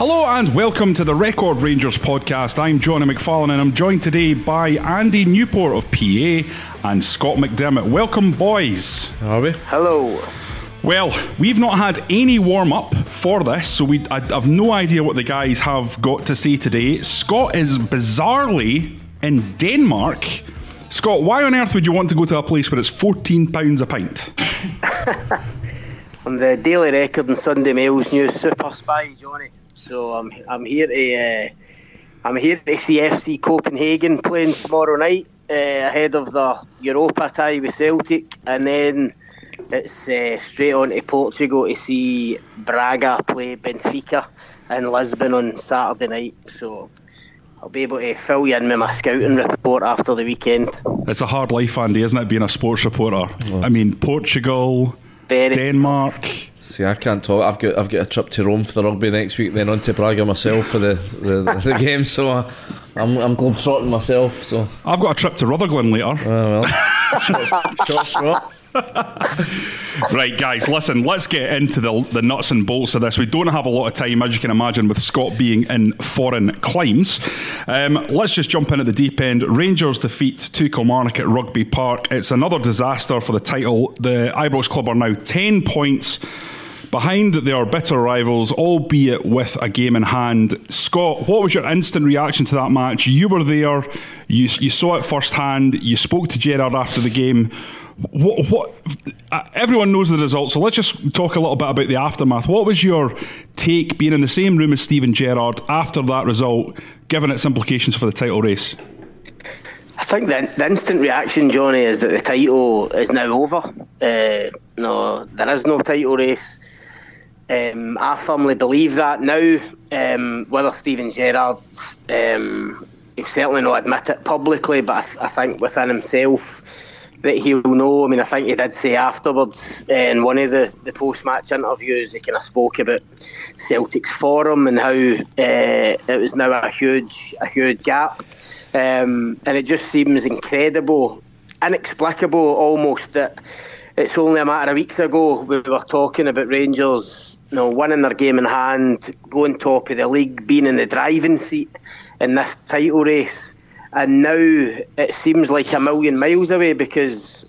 Hello and welcome to the Record Rangers podcast. I'm Jonny McFarlane and I'm joined today by Andy Newport of PA and Scott McDermott. Welcome, boys. Are we? Hello. Well, we've not had any warm up for this, so we I have no idea what the guys have got to say today. Scott is bizarrely in Denmark. Scott, why on earth would you want to go to a place where it's £14 a pint? I'm the Daily Record and Sunday Mail's new super spy, Johnny. So I'm I'm here to uh, I'm here to see FC Copenhagen playing tomorrow night uh, ahead of the Europa tie with Celtic, and then it's uh, straight on to Portugal to see Braga play Benfica in Lisbon on Saturday night. So I'll be able to fill you in with my scouting report after the weekend. It's a hard life, Andy, isn't it, being a sports reporter? I mean, Portugal, Very Denmark. See, I can't talk. I've got I've got a trip to Rome for the rugby next week, then on to Braga myself for the, the, the game. So I, I'm I'm globetrotting myself. So I've got a trip to Rutherglen later. uh, well, short, short. Right, guys, listen, let's get into the, the nuts and bolts of this. We don't have a lot of time, as you can imagine, with Scott being in foreign climes. Um, let's just jump in at the deep end. Rangers defeat to Kilmarnock at Rugby Park. It's another disaster for the title. The Ibrox Club are now 10 points behind their bitter rivals, albeit with a game in hand. Scott, what was your instant reaction to that match? You were there, you, you saw it firsthand, you spoke to Gerrard after the game. What, what uh, everyone knows the result, so let's just talk a little bit about the aftermath. What was your take being in the same room as Steven Gerrard after that result, given its implications for the title race? I think the, the instant reaction, Johnny, is that the title is now over. Uh, no, there is no title race. Um, I firmly believe that now. Um, whether Steven Gerrard, um, he'll certainly not admit it publicly, but I, th- I think within himself that he'll know. I mean, I think he did say afterwards uh, in one of the, the post match interviews, he kind of spoke about Celtic's forum and how uh, it was now a huge, a huge gap. Um, and it just seems incredible, inexplicable almost that it's only a matter of weeks ago we were talking about Rangers, you know, winning their game in hand, going top of the league, being in the driving seat in this title race, and now it seems like a million miles away because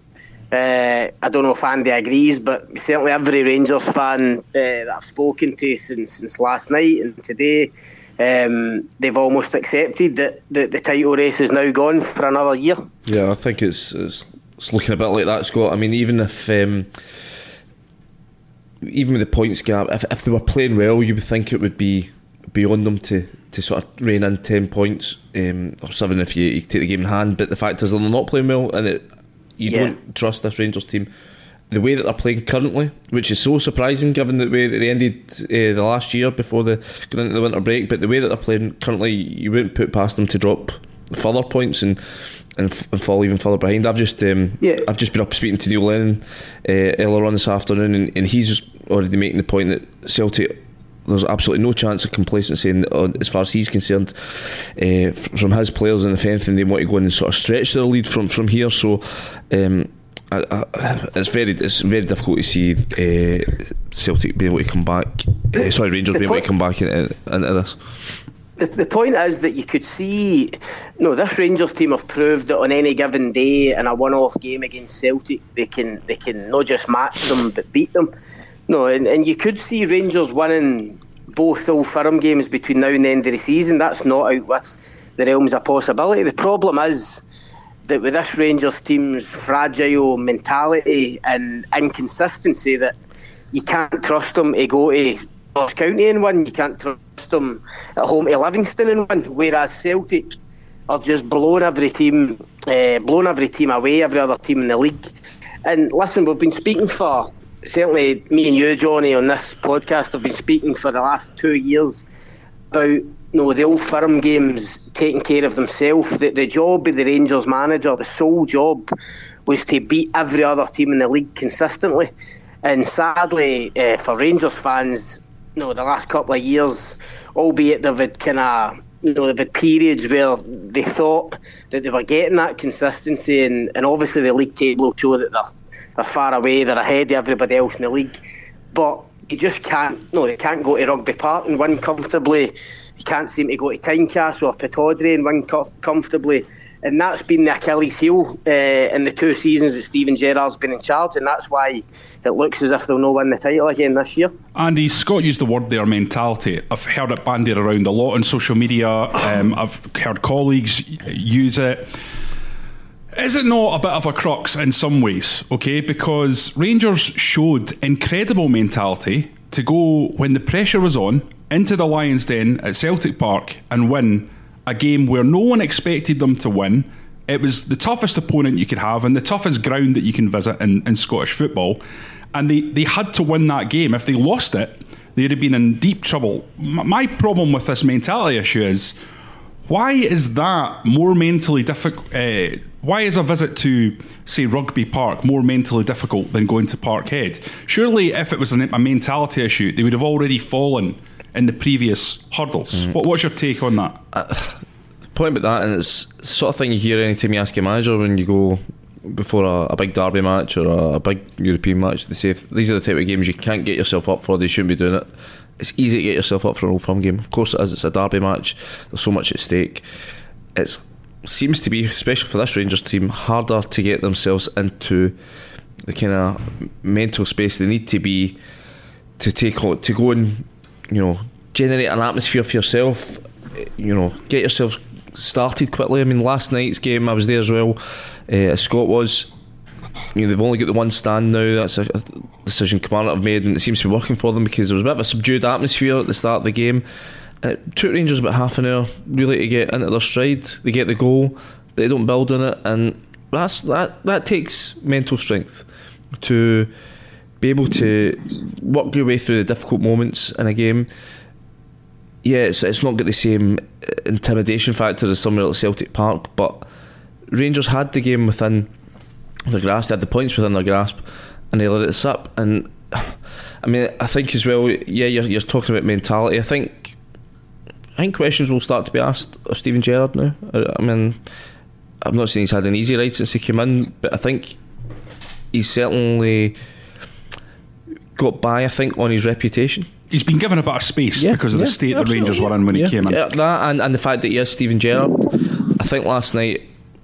uh, I don't know if Andy agrees, but certainly every Rangers fan uh, that I've spoken to since since last night and today. Um, they've almost accepted that the, the title race is now gone for another year. Yeah, I think it's, it's it's looking a bit like that, Scott. I mean, even if um, even with the points gap, if, if they were playing well, you would think it would be beyond them to, to sort of rein in ten points um, or seven if you, you take the game in hand. But the fact is, they're not playing well, and it, you Yeah. don't trust this Rangers team. The way that they're playing currently, which is so surprising given the way that they ended uh, the last year before the going into the winter break, but the way that they're playing currently, you wouldn't put past them to drop further points and and, and fall even further behind. I've just um, Yeah. I've just been up speaking to Neil Lennon uh, earlier on this afternoon, and, and he's already making the point that Celtic. There's absolutely no chance of complacency in, on, as far as he's concerned uh, from his players, and if anything, they want to go in and sort of stretch their lead from, from here. So um, I, I, it's very it's very difficult to see uh, Celtic being able to come back. Uh, sorry, Rangers the being able to come back into, into this. The, the point is that you could see, no, this Rangers team have proved that on any given day in a one-off game against Celtic, they can they can not just match them but beat them. No, and, and you could see Rangers winning both Old Firm games between now and the end of the season. That's not out with the realms of possibility. The problem is that with this Rangers team's fragile mentality and inconsistency, that you can't trust them to go to Ross County and one. You can't trust them at home to Livingston and one. Whereas Celtic are just blowing every team, uh, every team away, every other team in the league. And listen, we've been speaking for certainly me and you, Johnny, on this podcast. have been speaking for the last two years about you know, the old firm games taking care of themselves. The, the job of the Rangers manager, the sole job, was to beat every other team in the league consistently. And sadly, uh, for Rangers fans, you know, the last couple of years, albeit they've had kind of you know, they've had periods where they thought that they were getting that consistency, and, and obviously the league table will show that they're, they're far away, they're ahead of everybody else in the league. But you just can't, no, they can't go to Rugby Park and win comfortably. You can't seem to go to Tynecastle or Pittodrie and win co- comfortably and that's been the Achilles heel uh, in the two seasons that Steven Gerrard's been in charge, and that's why it looks as if they'll not win the title again this year. Andy Scott used the word there, mentality. I've heard it bandied around a lot on social media. Um, I've heard colleagues use it. Is it not a bit of a crux in some ways? Okay, because Rangers showed incredible mentality to go when the pressure was on into the Lions' Den at Celtic Park and win a game where no one expected them to win. It was the toughest opponent you could have and the toughest ground that you can visit in, in Scottish football. And they, they had to win that game. If they lost it, they'd have been in deep trouble. My problem with this mentality issue is why is that more mentally difficult? Uh, why is a visit to, say, Rugby Park more mentally difficult than going to Parkhead? Surely, if it was a mentality issue, they would have already fallen in the previous hurdles. Mm. What, what's your take on that? Uh, the point about that, and it's the sort of thing you hear anytime you ask your manager when you go before a, a big derby match or a, a, big European match. They say if these are the type of games you can't get yourself up for. They shouldn't be doing it. It's easy to get yourself up for an old firm game. Of course it is. It's a derby match. There's so much at stake. It seems to be, especially for this Rangers team, harder to get themselves into the kind of mental space they need to be to take on, to go and you know, generate an atmosphere for yourself. You know, get yourself started quickly. I mean, last night's game, I was there as well. Uh, Scott was. You know, they've only got the one stand now. That's a, a decision Commander have made, and it seems to be working for them because there was a bit of a subdued atmosphere at the start of the game. It took Rangers about half an hour really to get into their stride. They get the goal, they don't build on it, and that's that. That takes mental strength to be able to work your way through the difficult moments in a game. Yeah, it's, it's not got the same uh, intimidation factor as somewhere like Celtic Park, but Rangers had the game within their grasp, they had the points within their grasp, and they let it slip. And I mean, I think as well, yeah, you're, you're talking about mentality. I think I think questions will start to be asked of Steven Gerrard now. I mean, I'm not saying he's had an easy ride since he came in, but I think he's certainly got by, I think, on his reputation. He's been given a bit of space yeah, because of yeah, the state the Rangers were in when he came in. Yeah, that and, and the fact that he is Steven Gerrard. I think last night,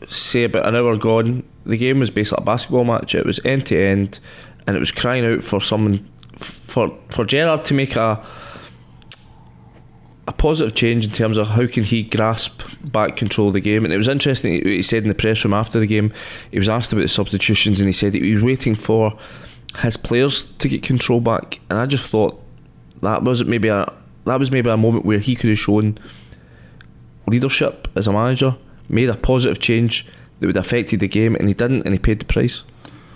say about an hour gone, the game was basically a basketball match. It was end to end, and it was crying out for someone, for for Gerrard to make a a positive change in terms of how can he grasp back control of the game. And it was interesting. He said in the press room after the game, he was asked about the substitutions, and he said he was waiting for his players to get control back. And I just thought that was maybe a that was maybe a moment where he could have shown leadership as a manager, made a positive change that would have affected the game, and he didn't, and he paid the price.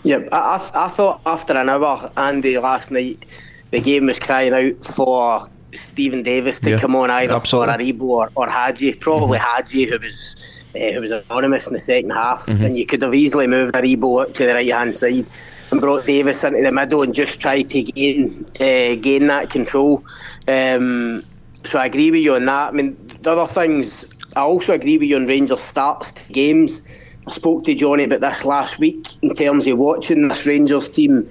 Yeah, I, I, I thought after an hour, Andy, last night, the game was crying out for Stephen Davis to yeah, come on either absolutely. for Aribo or, or Hagi, probably mm-hmm. Hagi, who was uh, who was anonymous in the second half, mm-hmm. and you could have easily moved Aribo up to the right hand side and brought Davis into the middle and just tried to gain uh, gain that control. Um, so I agree with you on that. I mean, the other things, I also agree with you on Rangers starts to games. I spoke to Johnny about this last week in terms of watching this Rangers team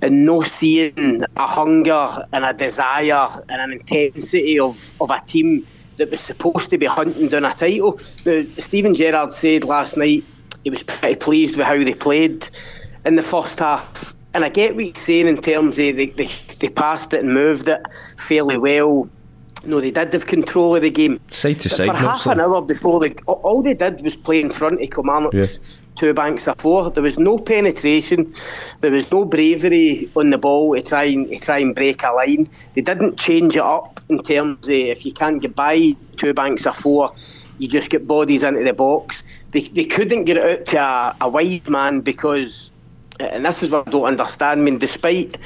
and no seeing a hunger and a desire and an intensity of, of a team that was supposed to be hunting down a title. Now, Steven Gerrard said last night he was pretty pleased with how they played in the first half. And I get what you're saying in terms of they, they, they passed it and moved it fairly well. No, they did have control of the game. Side to side. For half an hour before, the, all they did was play in front of Kilmarnock's yeah. two banks of four. There was no penetration. There was no bravery on the ball to try and, to try and break a line. They didn't change it up in terms of if you can't get by two banks of four, you just get bodies into the box. They, they couldn't get it out to a, a wide man because, and this is what I don't understand. I mean, despite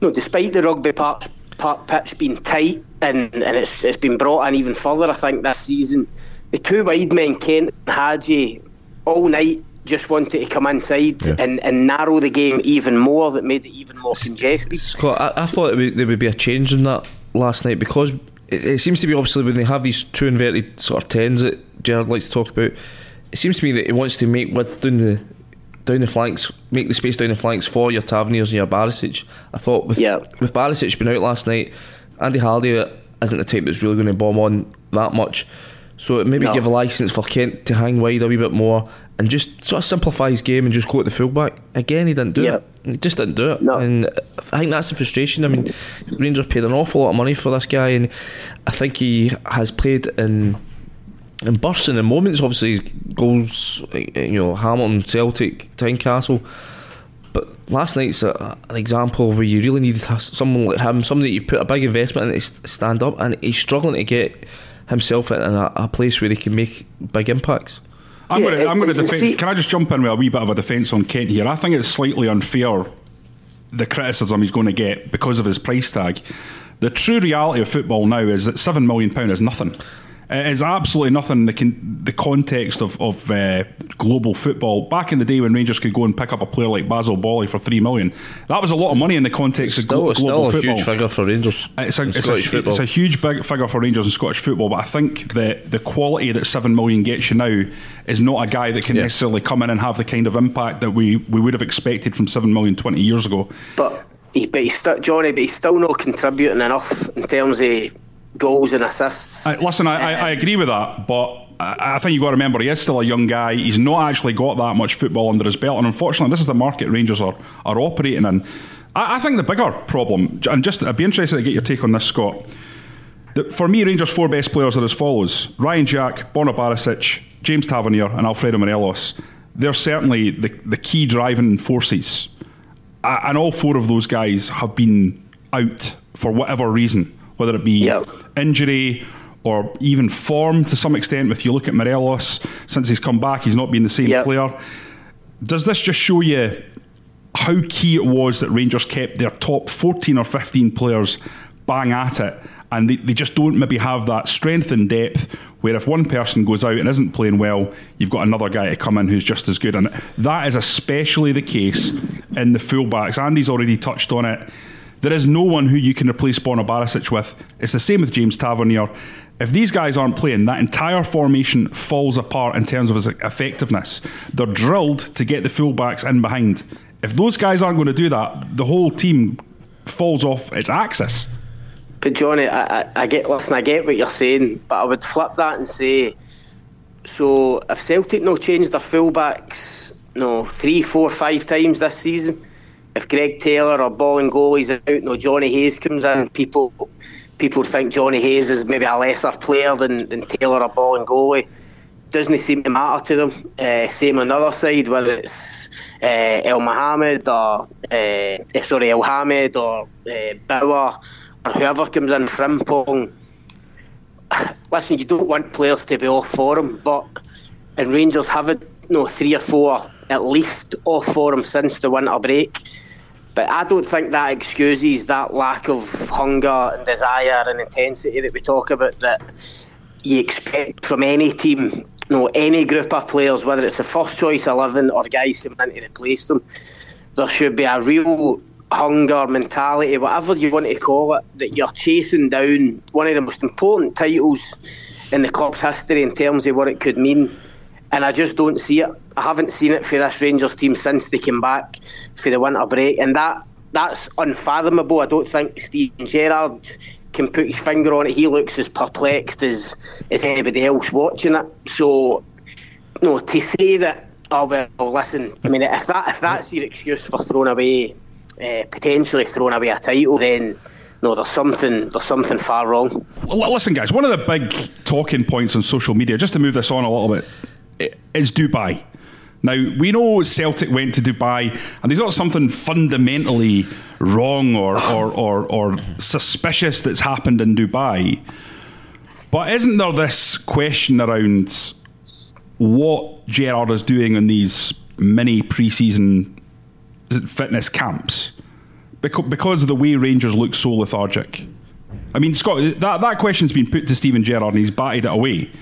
no, despite the rugby park, park pitch being tight and, and it's it's been brought in even further, I think this season, the two wide men, Kent and Hagi, all night just wanted to come inside yeah. and, and narrow the game even more. That made it even more congested. Scott, I, I thought would, there would be a change in that last night because it, it, seems to be obviously when they have these two inverted sort of tens that Gerrard likes to talk about. It seems to me that he wants to make width down the down the flanks, make the space down the flanks for your Taverniers and your Barisic. I thought with yeah. with Barisic being out last night, Andy Halliday isn't the type that's really going to bomb on that much. So maybe no. give a license for Kent to hang wide a wee bit more and just sort of simplify his game and just go at the fullback. Again, he didn't do it. He just didn't do it. No. And I think that's the frustration. I mean, Rangers paid an awful lot of money for this guy, and I think he has played in in bursts and in moments. Obviously, goals, you know, Hamilton, Celtic, Tynecastle. But last night's a, an example where you really needed someone like him, somebody that you've put a big investment in to stand up, and he's struggling to get himself in a, a place where he can make big impacts. I'm yeah, going to I'm going to defend. Can I just jump in with a wee bit of a defence on Kent here? I think it's slightly unfair the criticism he's going to get because of his price tag. The true reality of football now is that seven million pound is nothing. It is absolutely nothing in the, con- the context of, of uh, global football. Back in the day when Rangers could go and pick up a player like Basile Boli for three million, that was a lot of money in the context still, of glo- global football. Still a huge figure for Rangers. It's a, it's, a, it's a, huge big figure for Rangers in Scottish football, but I think that the quality that seven million gets you now is not a guy that can yeah. necessarily come in and have the kind of impact that we, we would have expected from seven million 20 years ago. But, he, but he's still, Johnny, but he's still not contributing enough in terms of goals and assists. I, listen, I, I, uh-huh. agree with that, but I, I think you've got to remember he is still a young guy. He's not actually got that much football under his belt, and unfortunately, this is the market Rangers are, are operating in. I, I think the bigger problem, and just I'd be interested to get your take on this, Scott. For me, Rangers' four best players are as follows Ryan Jack, Borna Barisic, James Tavernier, and Alfredo Morelos. They're certainly the, the key driving forces. And all four of those guys have been out for whatever reason whether it be yep. Injury or even form to some extent. If you look at Morelos, since he's come back, he's not been the same yep. player. Does this just show you how key it was that Rangers kept their top 14 or 15 players bang at it? And they, they just don't maybe have that strength and depth where if one person goes out and isn't playing well, you've got another guy to come in who's just as good. And that is especially the case in the fullbacks. Andy's already touched on it there is no one who you can replace Borna Barisic with. It's the same with James Tavernier. If these guys aren't playing, that entire formation falls apart in terms of its effectiveness. They're drilled to get the fullbacks in behind. If those guys aren't going to do that, the whole team falls off its axis. But Johnny, I, I, I get listen, I get what you're saying, but I would flip that and say, so if Celtic no changed their fullbacks, no three, four, five times this season, if Greg Taylor or Bolingoli's out, no Jonny Hayes comes in, people people think Jonny Hayes is maybe a lesser player than, than Taylor or Bolingoli. Doesn't seem to matter to them. Uh, same on the other side, whether it's uh, El Mohamed or uh, sorry El Hamid or uh, Bauer or whoever comes in Frimpong. Listen, you don't want players to be off for him, but and Rangers have it, you know, three or four at least off for him since the winter break. But I don't think that excuses that lack of hunger and desire and intensity that we talk about that you expect from any team, you know, any group of players, whether it's a first choice 11 or guys coming in to replace them. There should be a real hunger, mentality, whatever you want to call it, that you're chasing down one of the most important titles in the club's history in terms of what it could mean and I just don't see it. I haven't seen it for this Rangers team since they came back for the winter break, and that that's unfathomable. I don't think Steven Gerrard can put his finger on it. He looks as perplexed as as anybody else watching it. So, no, to say that, oh well, listen. I mean, if that if that's your excuse for throwing away, uh, potentially throwing away a title, then no, there's something there's something far wrong. Well, listen, guys, one of the big talking points on social media, just to move this on a little bit, is Dubai. Now, we know Celtic went to Dubai, and there's not something fundamentally wrong or, or, or, or suspicious that's happened in Dubai. But isn't there this question around what Gerrard is doing in these mini pre-season fitness camps? Because, because of the way Rangers look so lethargic. I mean, Scott, that, that question's been put to Steven Gerrard and he's batted it away.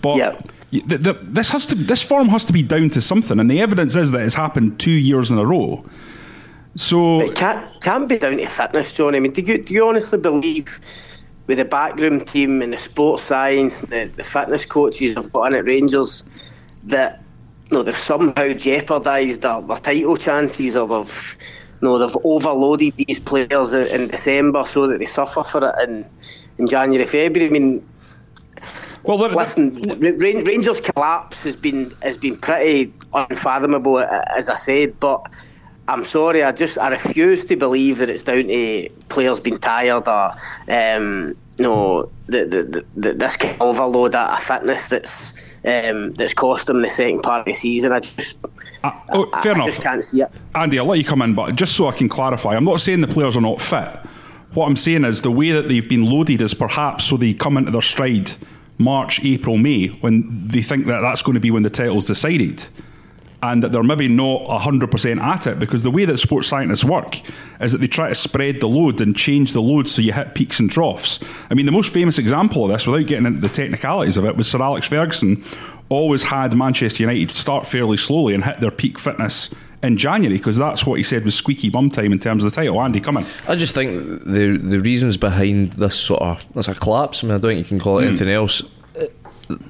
But Yep. The, the, this has to this form has to be down to something, and the evidence is that it's happened two years in a row. So It can't, can't be down to fitness, John. I mean, do you, do you honestly believe with the backroom team and the sports science and the, the fitness coaches they've got in at Rangers that you know, they've somehow jeopardised their, their title chances or they've, you know, they've overloaded these players in, in December so that they suffer for it in, in January, February? I mean, well, there- Listen, Ra- Ra- Rangers' collapse has been has been pretty unfathomable, as I said. But I'm sorry, I just I refuse to believe that it's down to players being tired or um, no, the, the, the, the, this kind of overload of fitness that's um, that's cost them the second part of the season. I just Uh, oh, I, fair I enough. just can't see it. Andy, I'll let you come in, but just so I can clarify, I'm not saying the players are not fit. What I'm saying is the way that they've been loaded is perhaps so they come into their stride March, April, May, when they think that that's going to be when the title's decided. And that they're maybe not 100% at it because the way that sports scientists work is that they try to spread the load and change the load so you hit peaks and troughs. I mean, the most famous example of this, without getting into the technicalities of it, was Sir Alex Ferguson always had Manchester United start fairly slowly and hit their peak fitness in January because that's what he said was squeaky bum time in terms of the title. Andy, come in. I just think the the reasons behind this sort of there's a collapse. I mean, I don't think you can call it anything else. Uh,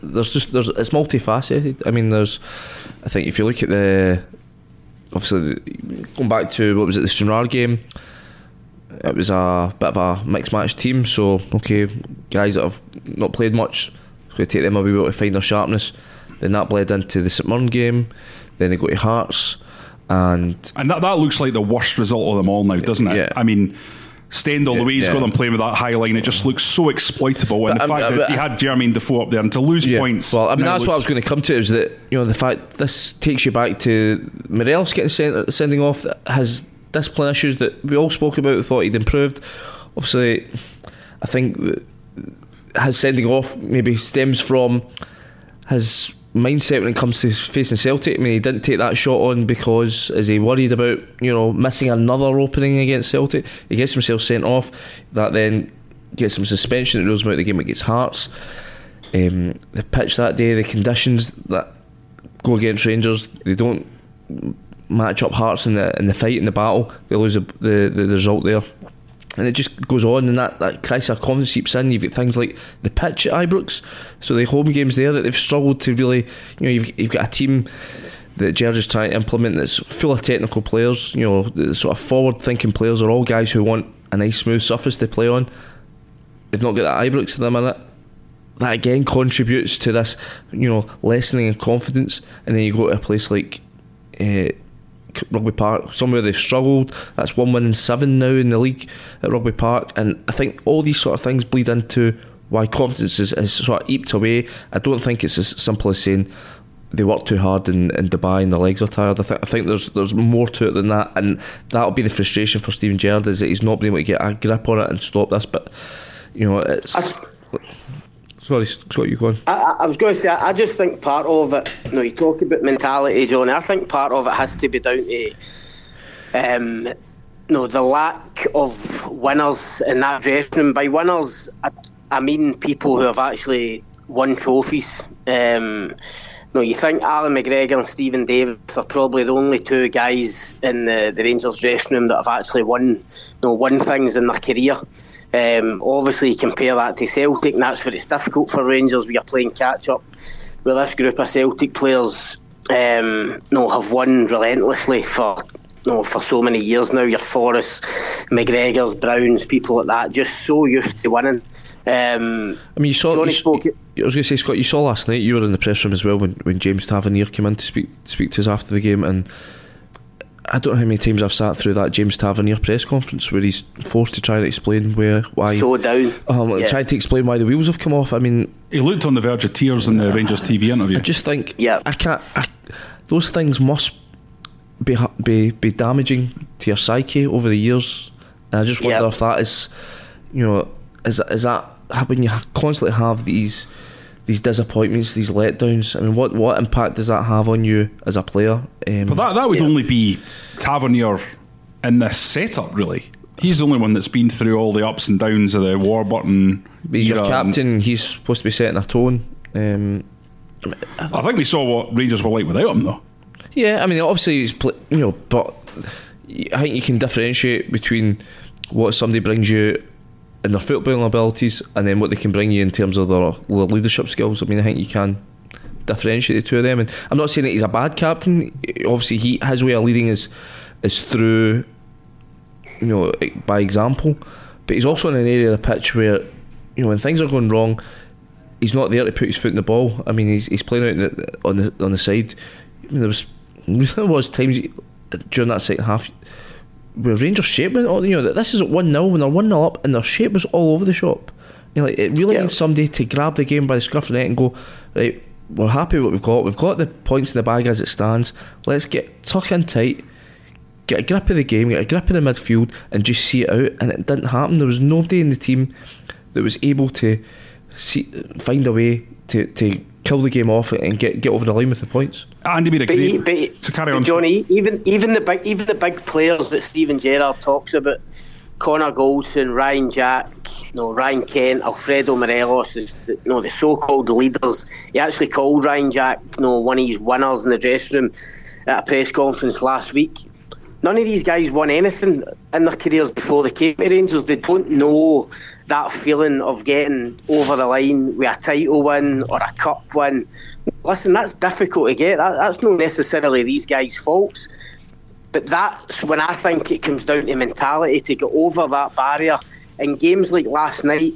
There's just there's it's multifaceted. I mean, there's I think if you look at the obviously the- going back to what was it the Stranraer game, it was a bit of a mixed match team. So okay, guys that have not played much, going to take them a wee bit to find their sharpness. Then that bled into the St Mirren game. Then they go to Hearts, and And that, that looks like the worst result of them all now, doesn't it? Yeah. I mean, Stendel, the way he's Yeah. got them playing with that high line, it just looks so exploitable. And But, the um, fact uh, that he had Jermaine Defoe up there and to lose points. Well, I mean, that's what I was going to come to is that you know the fact this takes you back to Morelos getting sent, sending off that has discipline issues that we all spoke about. Thought he'd improved. Obviously, I think that his sending off maybe stems from his mindset when it comes to facing Celtic. I mean, he didn't take that shot on because is he worried about you know missing another opening against Celtic? He gets himself sent off. That then gets some suspension. It rules him out the game against Hearts. Um, the pitch that day, the conditions that go against Rangers, they don't match up Hearts in the in the fight in the battle. They lose the the, the result there. And it just goes on, and that, that crisis of confidence seeps in. You've got things like the pitch at Ibrox, so the home games there that they've struggled to really, you know, you've, you've got a team that Gerrard is trying to implement that's full of technical players. You know, the sort of forward-thinking players are all guys who want a nice smooth surface to play on. They've not got that Ibrox at the minute. That again contributes to this, you know, lessening in confidence. And then you go to a place like uh, Rugby Park, somewhere they've struggled. That's one win in seven now in the league at Rugby Park, and I think all these sort of things bleed into why confidence is, is sort of eaped away. I don't think it's as simple as saying they work too hard in, in Dubai and their legs are tired. I, th- I think there's there's more to it than that, and that'll be the frustration for Steven Gerrard is that he's not been able to get a grip on it and stop this. But you know, it's I- sorry, Scott, you go on. I, I- was going to say, I just think part of it, you know, you talk about mentality, Johnny. I think part of it has to be down to, um, no, the lack of winners in that dressing room. By winners, I, I mean people who have actually won trophies. Um, no, you think Allan McGregor and Stephen Davis are probably the only two guys in the, the Rangers dressing room that have actually won, you know, won things in their career. Um, obviously, you compare that to Celtic, and that's where it's difficult for Rangers. We are playing catch up with this group of Celtic players. Um, no, have won relentlessly for no for so many years now. Your Forrest, McGregor's, Browns, people like that, just so used to winning. Um, I mean, you saw. You, spoke I was going to say, Scott, you saw last night. You were in the press room as well when, when James Tavernier came in to speak speak to us after the game, and I don't know how many times I've sat through that James Tavernier press conference where he's forced to try to explain where why. so down. um, Yeah. Trying to explain why the wheels have come off. I mean, He looked on the verge of tears in the Rangers TV interview. I just think Yeah. I can't. I, those things must be be be damaging to your psyche over the years. And I just wonder Yeah. if that is, you know, is is that when you constantly have these these disappointments, these letdowns. I mean, what what impact does that have on you as a player? Um, but that that would yeah. only be Tavernier in this setup, really. He's the only one that's been through all the ups and downs of the Warburton. He's your captain. He's supposed to be setting a tone. Um, I think we saw what Rangers were like without him, though. Yeah, I mean, obviously he's play, you know, but I think you can differentiate between what somebody brings you in their footballing abilities and then what they can bring you in terms of their, their leadership skills. I mean, I think you can differentiate the two of them. And I'm not saying that he's a bad captain. Obviously, he his way of leading is is through you know by example. But he's also in an area of the pitch where you know when things are going wrong, he's not there to put his foot in the ball. I mean, he's he's playing out on the on the side. I mean, there was there was times during that second half Rangers shape went you know this is at one 0 when they're one 0 up and their shape was all over the shop. You know, like, it really yeah. needs somebody to grab the game by the scruff of the neck and go right. We're happy with what we've got. We've got the points in the bag as it stands. Let's get tuck in tight, get a grip of the game, get a grip of the midfield, and just see it out. And it didn't happen. There was nobody in the team that was able to see, find a way to, to kill the game off and get get over the line with the points. Andy made a great. But, so carry on, Johnny. Even even the big even the big players that Steven Gerrard talks about, Connor Goldson, Ryan Jack, you know, Ryan Kent, Alfredo Morelos, is you know, the so-called leaders. He actually called Ryan Jack, you know, one of his winners in the dressing room at a press conference last week. None of these guys won anything in their careers before they came to Rangers. They don't know that feeling of getting over the line with a title win or a cup win. Listen, that's difficult to get. That, that's not necessarily these guys' faults. But that's when I think it comes down to mentality to get over that barrier. In games like last night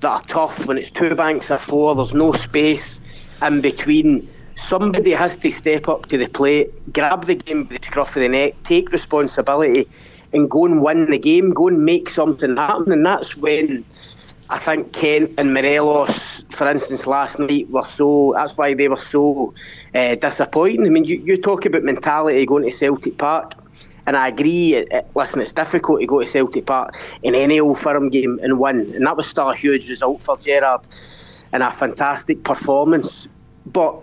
that are tough, when it's two banks of four, there's no space in between. Somebody has to step up to the plate, grab the game by the scruff of the neck, take responsibility and go and win the game, go and make something happen. And that's when I think Kent and Morelos, for instance, last night were so. That's why they were so uh, disappointing. I mean, you, you talk about mentality going to Celtic Park. And I agree. It, it, listen, it's difficult to go to Celtic Park in any old firm game and win, and that was still a huge result for Gerrard and a fantastic performance. But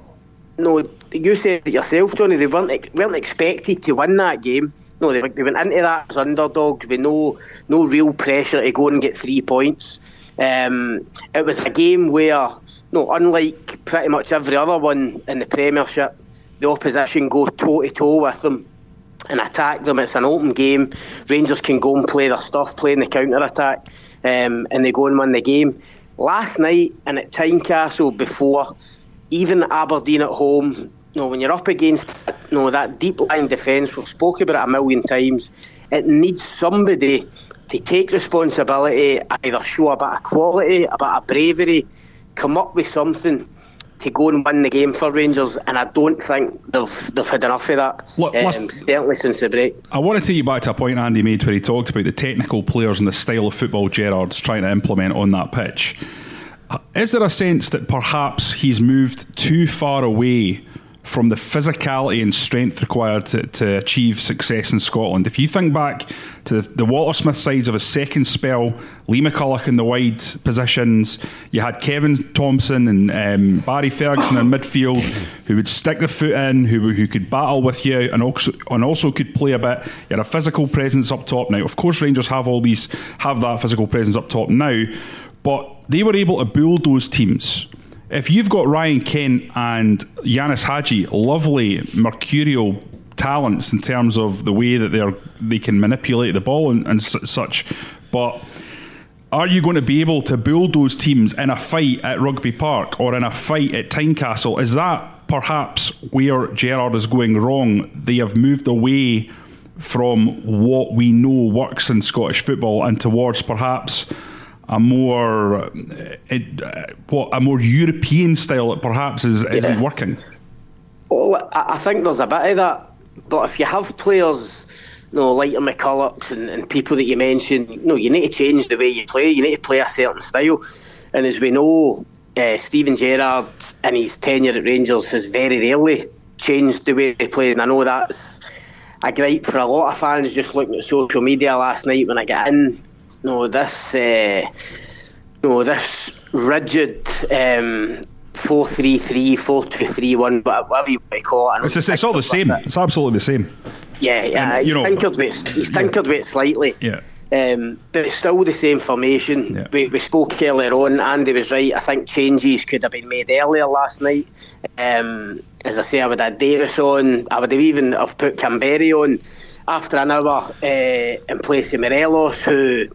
no, you said it yourself, Johnny. They weren't weren't expected to win that game. No, they, they went into that as underdogs with no no real pressure to go and get three points. Um, it was a game where, no, unlike pretty much every other one in the Premiership, the opposition go toe to toe with them and attack them. It's an open game. Rangers can go and play their stuff, playing the counter attack, um, and they go and win the game. Last night and at Tynecastle before, even Aberdeen at home, you know, when you're up against you know, that deep line defence, we've spoken about it a million times, it needs somebody to take responsibility, either show a bit of quality, a bit of bravery, come up with something to go and win the game for Rangers, and I don't think they've they've had enough of that. Look, um, certainly since the break. I want to take you back to a point Andy made where he talked about the technical players and the style of football Gerrard's trying to implement on that pitch. Is there a sense that perhaps he's moved too far away from the physicality and strength required to, to achieve success in Scotland. If you think back to the, the sides of his second spell, Lee McCulloch in the wide positions, you had Kevin Thomson and um, Barry Ferguson in midfield who would stick the foot in, who, who could battle with you and also, and also could play a bit. You had a physical presence up top now. Of course, Rangers have all these, have that physical presence up top now, but they were able to bulldoze teams if you've got Ryan Kent and Ianis Hagi, lovely mercurial talents in terms of the way that they're they can manipulate the ball and, and such, but are you going to be able to bulldoze teams in a fight at Rugby Park or in a fight at Tynecastle? Is that perhaps where Gerrard is going wrong? They have moved away from what we know works in Scottish football and towards perhaps a more uh, uh, what a more European style that perhaps is isn't working. Well, I think there's a bit of that, but if you have players, you know, like your McCullochs and, and people that you mentioned, you know, you need to change the way you play. You need to play a certain style, and as we know, uh, Steven Gerrard in his tenure at Rangers has very rarely changed the way they play, and I know that's a gripe for a lot of fans just looking at social media last night when I get in no, this uh, no, this rigid um, 4 3 3, 4 2 3 1, whatever you want to call it. It's, it's all the same. It. It's absolutely the same. Yeah, yeah. And, he's, know, tinkered with, he's tinkered yeah. with it slightly. Yeah. Um, but it's still the same formation. Yeah. We, we spoke earlier on. Andy was right. I think changes could have been made earlier last night. Um, as I say, I would have Davis on. I would have even have put Kamberi on after an hour uh, in place of Morelos, who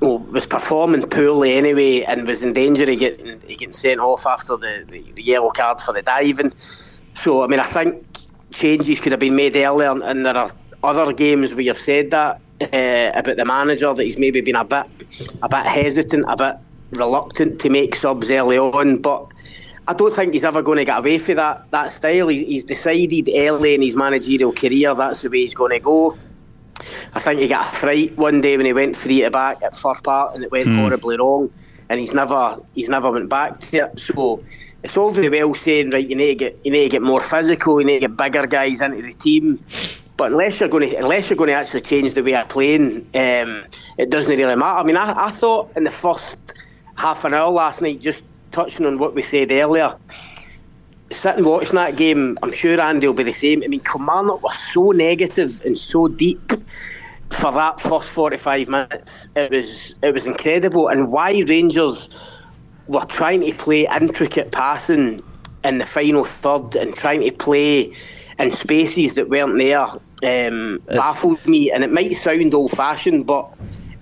well, was performing poorly anyway and was in danger of getting, getting sent off after the, the, yellow card for the diving. So, I mean, I think changes could have been made earlier, and there are other games where you've said that uh, about the manager that he's maybe been a bit, a bit hesitant, a bit reluctant to make subs early on, but. I don't think he's ever going to get away from that that style. He's decided early in his managerial career that's the way he's going to go. I think he got a fright one day when he went three to back at Fir Park and it went mm. horribly wrong, and he's never he's never went back to it. So it's all very well saying right, you need to get you need to get more physical, you need to get bigger guys into the team. But unless you're going to unless you're going to actually change the way of playing, um, it doesn't really matter. I mean, I, I thought in the first half an hour last night, just touching on what we said earlier, sitting watching that game, I'm sure Andy will be the same. I mean, Kilmarnock was so negative and so deep for that first 45 minutes. It was it was incredible, and why Rangers were trying to play intricate passing in the final third and trying to play in spaces that weren't there um, baffled me. And it might sound old fashioned, but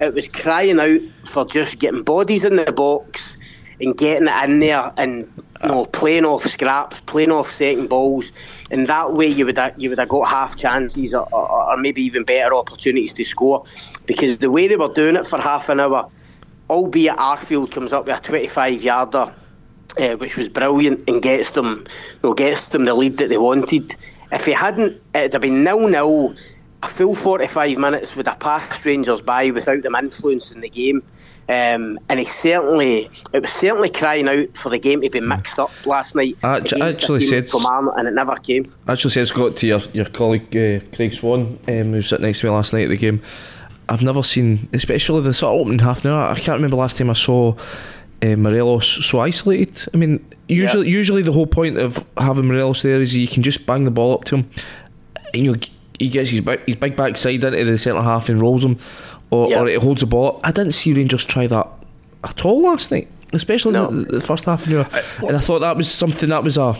it was crying out for just getting bodies in the box and getting it in there and know, playing off scraps, playing off second balls, and that way you would have, you would have got half chances or, or, or, maybe even better opportunities to score. Because the way they were doing it for half an hour, albeit Arfield comes up with a 25 yarder, uh, which was brilliant and gets them, you know, gets them the lead that they wanted. If he hadn't, it'd have been nil nil. A full 45 minutes would have passed Rangers by without them influencing the game. Um, and he certainly, it was certainly crying out for the game to be mixed up last night. I actually said, and it never came. I actually said, Scott, to your, your colleague uh, Craig Swan, um, who sat next to me last night at the game. I've never seen, especially the sort of opening half an hour. I can't remember last time I saw uh, Morelos so isolated. I mean, usually, yeah. usually the whole point of having Morelos there is you can just bang the ball up to him, and you know, he gets his, back, his big backside into the centre half and rolls him or, or it holds the ball. I didn't see Rangers try that at all last night, especially no. the, the, first half an hour. I, and I thought that was something that was a.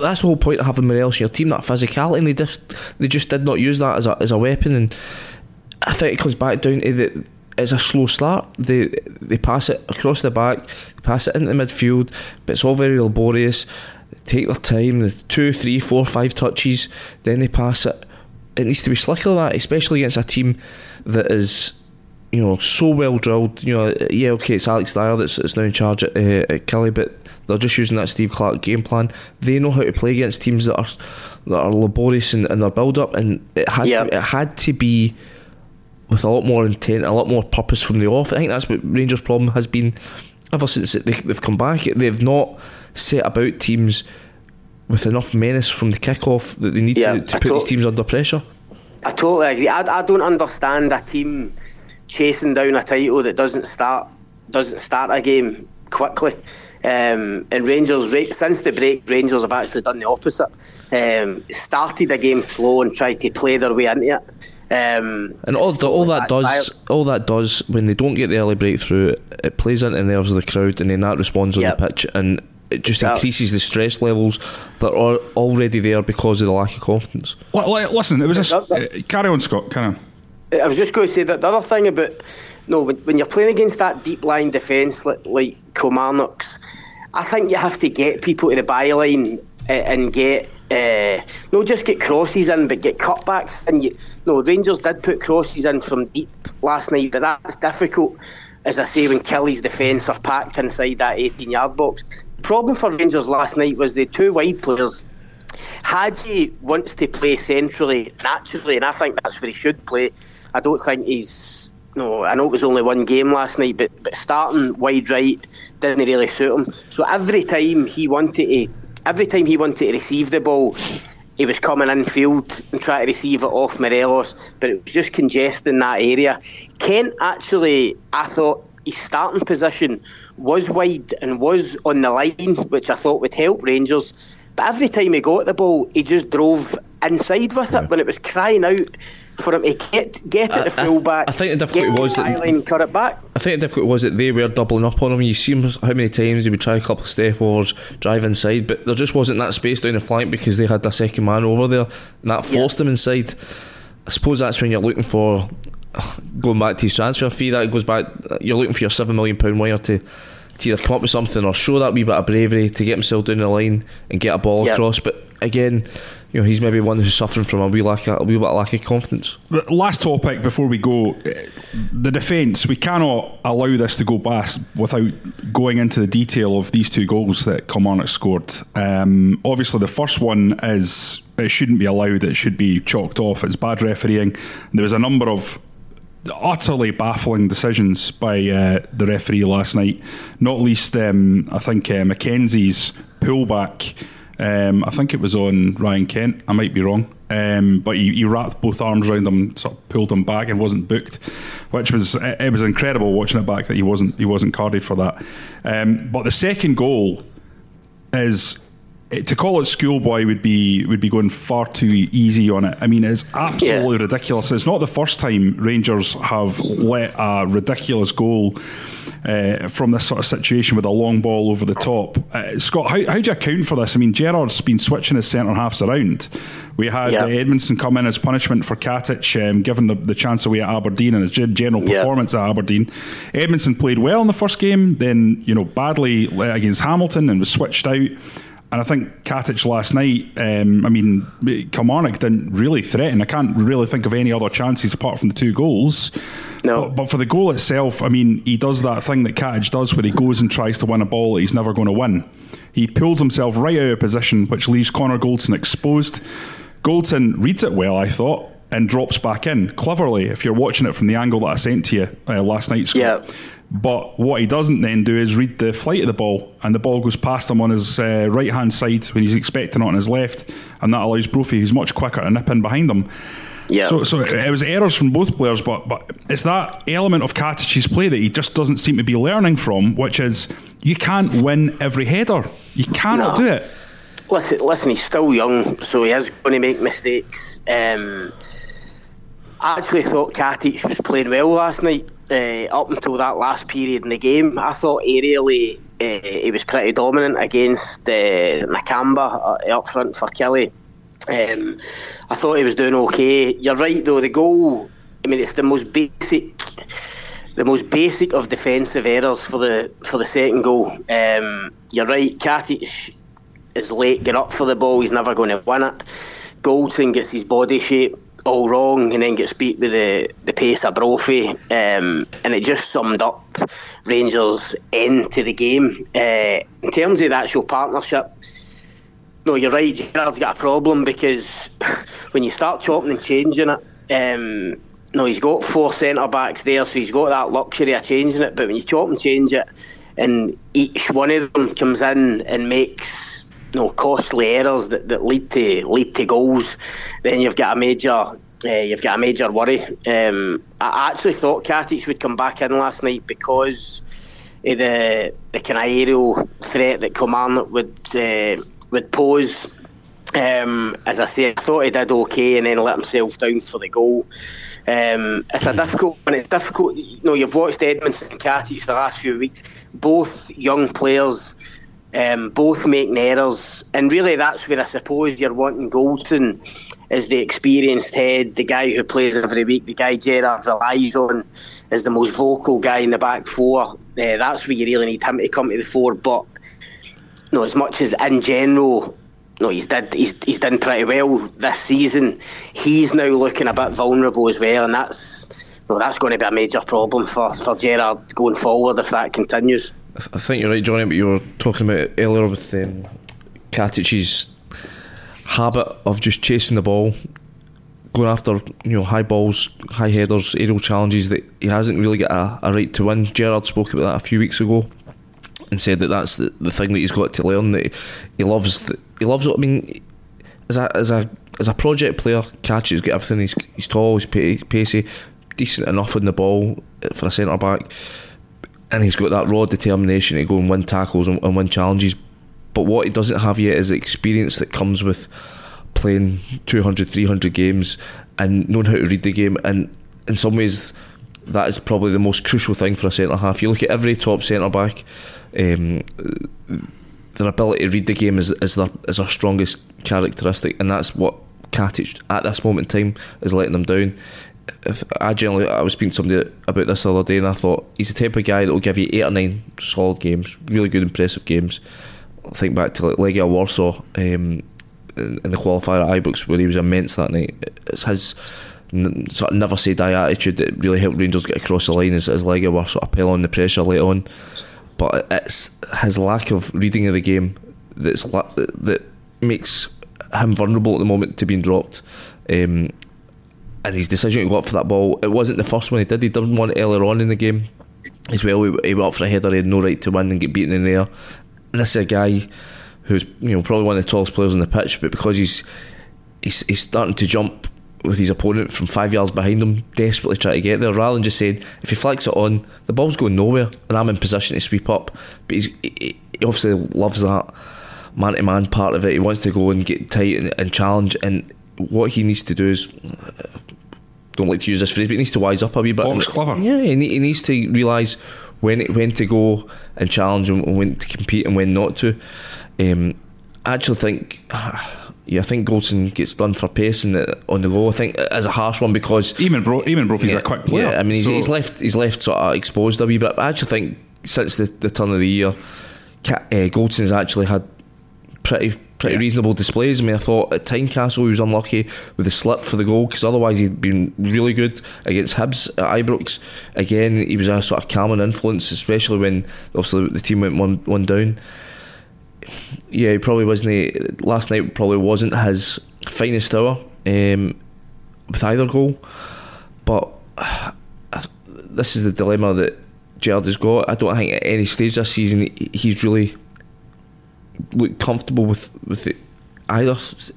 That's the whole point of having Morelos in your team, that physicality, and they just they just did not use that as a as a weapon. And I think it comes back down to the it's a slow start. They they pass it across the back, they pass it into the midfield, but it's all very laborious. They take their time, the two, three, four, five touches, then they pass it. It needs to be slicker than that, especially against a team that is you know so well drilled. You know, yeah, okay, it's Alex Dyer that's, that's now in charge at, uh, at Killie, but they're just using that Steve Clarke game plan. They know how to play against teams that are that are laborious in, in their build up, and it had yep. to, it had to be with a lot more intent, a lot more purpose from the off. I think that's what Rangers' problem has been ever since they, have come back. They've not set about teams with enough menace from the kick off that they need to, to put these teams under pressure. I totally agree. I, I don't understand a team chasing down a title that doesn't start doesn't start a game quickly. Um, and Rangers, since the break, Rangers have actually done the opposite. Um, started the game slow and tried to play their way into it. Um, and all, the, all that does, all that does, when they don't get the early breakthrough, it plays into the nerves of the crowd, and then that responds on yep. the pitch, and it just increases the stress levels that are already there because of the lack of confidence. Well, listen, it was a uh, carry on, Scott. Carry on. I was just going to say that the other thing about no, when, when you're playing against that deep line defence like, like Kilmarnock's, I think you have to get people to the byline uh, and get uh, no just get crosses in, but get cutbacks. And you, no, Rangers did put crosses in from deep last night, but that's difficult. As I say, when Killie's defence are packed inside that 18 yard box, problem for Rangers last night was the two wide players. Hagi wants to play centrally, naturally, and I think that's where he should play. I don't think he's. No, I know it was only one game last night, but, but starting wide right didn't really suit him. So every time he wanted to, every time he wanted to receive the ball, he was coming in field and trying to receive it off Morelos, but it was just congesting that area. Kent actually, I thought his starting position was wide and was on the line, which I thought would help Rangers. But every time he got the ball, he just drove inside with it when it was crying out for him to get get it to full back. I think the difficulty was that line, cut it back. I think the difficulty was that they were doubling up on him. You see him how many times he would try a couple of step overs, drive inside, but there just wasn't that space down the flank because they had a second man over there, and that forced yeah. him inside. I suppose that's when you're looking for going back to his transfer fee. That goes back. You're looking for your seven million pound winger to to either come up with something or show that wee bit of bravery to get himself down the line and get a ball yep. across. But again, you know, he's maybe one who's suffering from a wee lack, of, a wee bit of lack of confidence. Last topic before we go, the defence. We cannot allow this to go past without going into the detail of these two goals that Kilmarnock scored. Um, obviously, the first one is it shouldn't be allowed. It should be chalked off. It's bad refereeing. There was a number of utterly baffling decisions by uh, the referee last night. Not least, um, I think uh, Mackenzie's pullback um, I think it was on Ryan Kent. I might be wrong. Um, but he, he, wrapped both arms around him, sort of pulled him back, and wasn't booked, which was it was incredible watching it back that he wasn't he wasn't carded for that. Um, but the second goal is to call it schoolboy would be would be going far too easy on it. I mean, it's absolutely yeah. ridiculous. It's not the first time Rangers have let a ridiculous goal uh, from this sort of situation with a long ball over the top. Uh, Scott, how, how do you account for this? I mean, Gerrard's been switching his centre halves around. We had uh, Edmundson come in as punishment for Katic, um, given the, the chance away at Aberdeen and his general performance at Aberdeen. Edmundson played well in the first game, then you know badly against Hamilton and was switched out. And I think Katic last night, um, I mean, Kilmarnock didn't really threaten. I can't really think of any other chances apart from the two goals. No. But, but, for the goal itself, I mean, he does that thing that Katic does where he goes and tries to win a ball that he's never going to win. He pulls himself right out of position, which leaves Connor Goldson exposed. Goldson reads it well, I thought, and drops back in cleverly. If you're watching it from the angle that I sent to you uh, last night, Scott. Yeah. But what he doesn't then do is read the flight of the ball, and the ball goes past him on his uh, right hand side when he's expecting it on his left, and that allows Brophy, who's much quicker, to nip in behind him. Yeah. So, so it was errors from both players, but but it's that element of Katic's play that he just doesn't seem to be learning from, which is you can't win every header. You cannot no. do it. Listen, listen, he's still young, so he is going to make mistakes. Um, I actually thought Katic was playing well last night uh, up until that last period in the game. I thought aerially uh, he was pretty dominant against uh, Kabamba uh, up front for Killie. Um, I thought he was doing okay. You're right though. The goal. I mean, it's the most basic, the most basic of defensive errors for the for the second goal. Um, you're right. Katic is late. Get up for the ball. He's never going to win it. Goldson gets his body shape all wrong and then gets beat with the, the pace of Brophy. Um, and it just summed up Rangers' end to the game. Uh, in terms of the actual partnership, no, you're right. Gerrard's got a problem because when you start chopping and changing it, um, no, he's got four centre backs there, so he's got that luxury of changing it. But when you chop and change it, and each one of them comes in and makes know, costly errors that, that lead to lead to goals, then you've got a major uh, you've got a major worry. Um, I actually thought Katic would come back in last night because of the the of aerial threat that Kilmarnock would uh, would pose. Um, as I say, I thought he did okay and then let himself down for the goal. Um, it's a difficult and it's difficult. You know, you've watched Edmundson and Katic for the last few weeks. Both young players um, both making errors, and really that's where I suppose you're wanting Goldson as the experienced head, the guy who plays every week, the guy Gerrard relies on as the most vocal guy in the back four. Uh, that's where you really need him to come to the fore. But no, as much as in general, no, he's did he's he's done pretty well this season. He's now looking a bit vulnerable as well, and that's well, that's going to be a major problem for for Gerrard going forward if that continues. I think you're right, Jonny. But you were talking about earlier with um, Katic's habit of just chasing the ball, going after you know high balls, high headers, aerial challenges that he hasn't really got a, a right to win. Gerrard spoke about that a few weeks ago and said that that's the, the thing that he's got to learn. That he loves. The, he loves. I mean, as a as a as a project player, Katic's got everything. He's he's tall, he's pacey, decent enough on the ball for a centre back and he's got that raw determination to go and win tackles and, and win challenges. But what he doesn't have yet is the experience that comes with playing 200, 300 games and knowing how to read the game. And in some ways, that is probably the most crucial thing for a centre half. You look at every top centre back, um, their ability to read the game is, is, their, is their strongest characteristic, and that's what Katic at this moment in time is letting them down. I generally, I was speaking to somebody about this the other day, and I thought he's the type of guy that will give you eight or nine solid games, really good, impressive games. I think back to like Legia Warsaw um, in the qualifier at Ibrox, where he was immense that night. It's his sort of never say die attitude that really helped Rangers get across the line as, as Legia were sort of piling the pressure late on. But it's his lack of reading of the game that's that makes him vulnerable at the moment to being dropped. Um, and his decision to go up for that ball, it wasn't the first one he did. He done one earlier on in the game as well. He, he went up for a header, he had no right to win and get beaten in there. And this is a guy who's you know probably one of the tallest players on the pitch, but because he's he's, he's starting to jump with his opponent from five yards behind him, desperately trying to get there, rather than just saying, if he flicks it on, the ball's going nowhere, and I'm in position to sweep up. But he, he obviously loves that man to man part of it. He wants to go and get tight and, and challenge, and what he needs to do is. Don't like to use this phrase, but he needs to wise up a wee bit. Box clever. Yeah, he, he needs to realise when when to go and challenge and when to compete and when not to. Um, I actually think yeah, I think Goldson gets done for pace the, on the go. I think as a harsh one because Eamonn Bro Eamonn Brophy's yeah, a quick player. Yeah, I mean he's, so. he's, left he's left sort of exposed a wee bit. But I actually think since the, the turn of the year, uh, Goldson's actually had pretty pretty yeah. reasonable displays. I mean, I thought at Tynecastle he was unlucky with the slip for the goal because otherwise he'd been really good against Hibs at Ibrox. Again, he was a sort of calming influence, especially when obviously the team went one one down yeah, he probably wasn't. Last night probably wasn't his finest hour um, with either goal, but uh, this is the dilemma that Gerrard has got. I don't think at any stage this season he's really looked comfortable with with either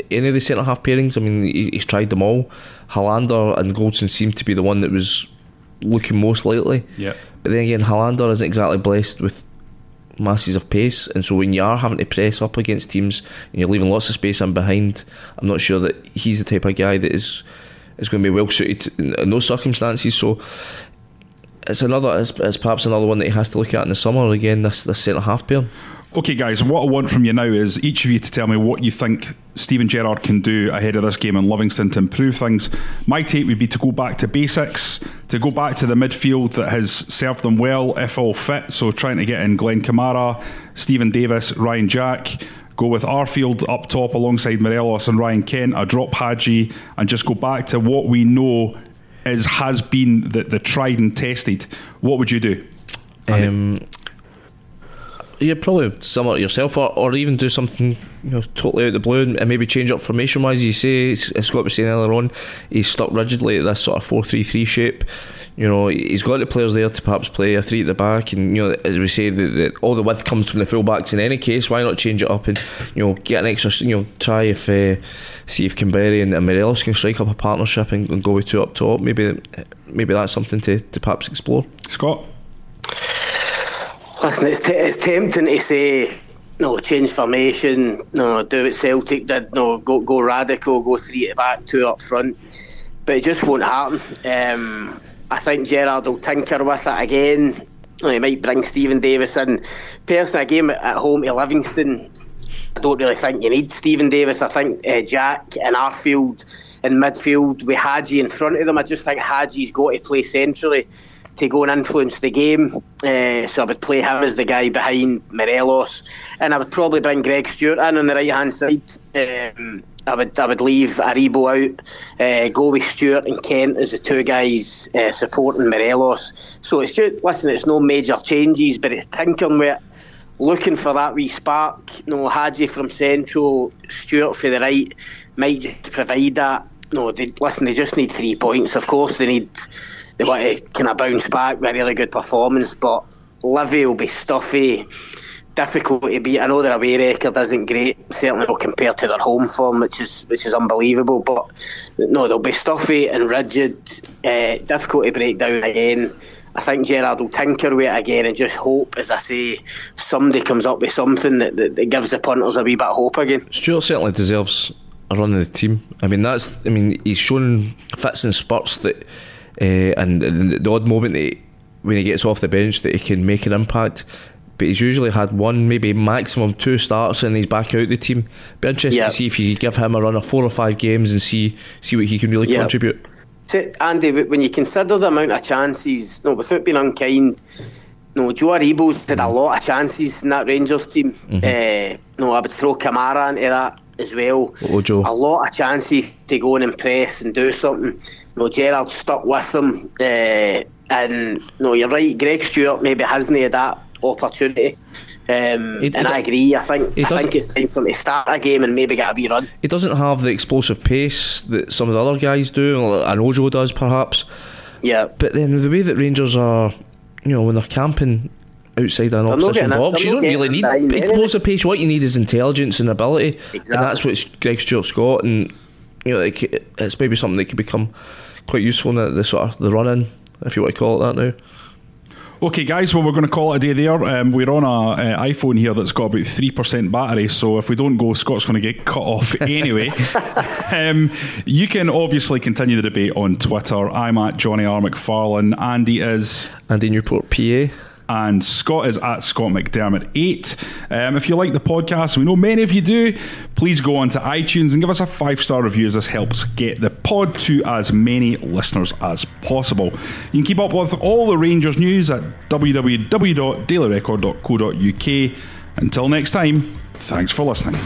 any of the centre half pairings. I mean, he's tried them all. Helander and Goldson seemed to be the one that was looking most likely. Yeah. But then again, Helander isn't exactly blessed with masses of pace, and so when you are having to press up against teams and you're leaving lots of space in behind, I'm not sure that he's the type of guy that is is going to be well suited in, in those circumstances. So it's another, it's, it's, perhaps another one that he has to look at in the summer again. This this centre half pair. Okay, guys, what I want from you now is each of you to tell me what you think Steven Gerrard can do ahead of this game in Livingston to improve things. My take would be to go back to basics, to go back to the midfield that has served them well, if all fit. So trying to get in Glenn Kamara, Steven Davis, Ryan Jack. Go with Arfield up top alongside Morelos and Ryan Kent. I drop Hagi and just go back to what we know is has been the, the tried and tested. What would you do? Um, yeah, probably similar to yourself, or, or even do something you know totally out the blue and, and maybe change up formation wise. You say, as Scott was saying earlier on, he's stuck rigidly at this sort of four three three shape. You know, he's got the players there to perhaps play a three at the back, and you know, as we say, the, all the width comes from the fullbacks. In any case, why not change it up and you know get an extra? You know, try if uh, see if Kamberi and, and Morelos can strike up a partnership and, and go with two up top. Maybe maybe that's something to, to perhaps explore. Scott. Listen, it's, t- it's tempting to say, no, change formation, no, do what Celtic did, no, go go radical, go three at back, two up front. But it just won't happen. Um, I think Gerrard will tinker with it again. He might bring Steven Davis in. Personally, a game at home to Livingston, I don't really think you need Steven Davis. I think uh, Jack and Arfield in midfield with Hagi in front of them. I just think Hagi's got to play centrally to go and influence the game. Uh, so I would play him as the guy behind Morelos, and I would probably bring Greg Stewart in on the right hand side. Um, I would I would leave Aribo out, uh, go with Stewart and Kent as the two guys uh, supporting Morelos. So it's just listen, it's no major changes, but it's tinkering with looking for that wee spark. You know, Hagi from central, Stewart for the right might just provide that. No, they, listen, they just need three points. Of course, they need they want to kind of bounce back with a really good performance. But Livy will be stuffy, difficult to beat. I know their away record isn't great, certainly not compared to their home form, which is which is unbelievable. But no, they'll be stuffy and rigid, uh, difficult to break down again. I think Gerrard will tinker with it again and just hope, as I say, somebody comes up with something that, that, that gives the punters a wee bit of hope again. Stewart certainly deserves a run in the team. I mean, that's. I mean, he's shown fits and spurts that, uh, and, and the odd moment that he, when he gets off the bench that he can make an impact. But he's usually had one, maybe maximum two starts, and he's back out the team. Be interesting Yep. to see if you could give him a run of four or five games and see see what he can really Yep. contribute. See, Andy, when you consider the amount of chances, no, without being unkind, no, Joe Aribo's had a lot of chances in that Rangers team. Uh, no, I would throw Kamara into that as well. Ojo. A lot of chances to go and impress and do something. No, Gerrard stuck with them, uh, and no, you're right. Greg Stewart maybe hasn't had that opportunity. Um, he and do- I agree. I think I think it's time for him to start a game and maybe get a wee run. He doesn't have the explosive pace that some of the other guys do, or an Ojo does perhaps. Yeah, But then the way that Rangers are, you know, when they're camping outside an opposition box, you don't really need explosive pace. What you need is intelligence and ability, Exactly. and that's what Greg Stewart's got. And you know, like, it's maybe something that could become quite useful in the, the sort of the run in, if you want to call it that now. Okay, guys, well, we're going to call it a day there. Um, we're on a uh, iPhone here that's got about 3% battery, so if we don't go, Scott's going to get cut off anyway. um, you can obviously continue the debate on Twitter. I'm at Jonny R. McFarlane. Andy is Andy Newport, PA. And Scott is at Scott McDermott eight. Um, if you like the podcast, we know many of you do. Please go on to iTunes and give us a five star review. As this helps get the pod to as many listeners as possible. You can keep up with all the Rangers news at www.dailyrecord.co.uk. Until next time, thanks for listening.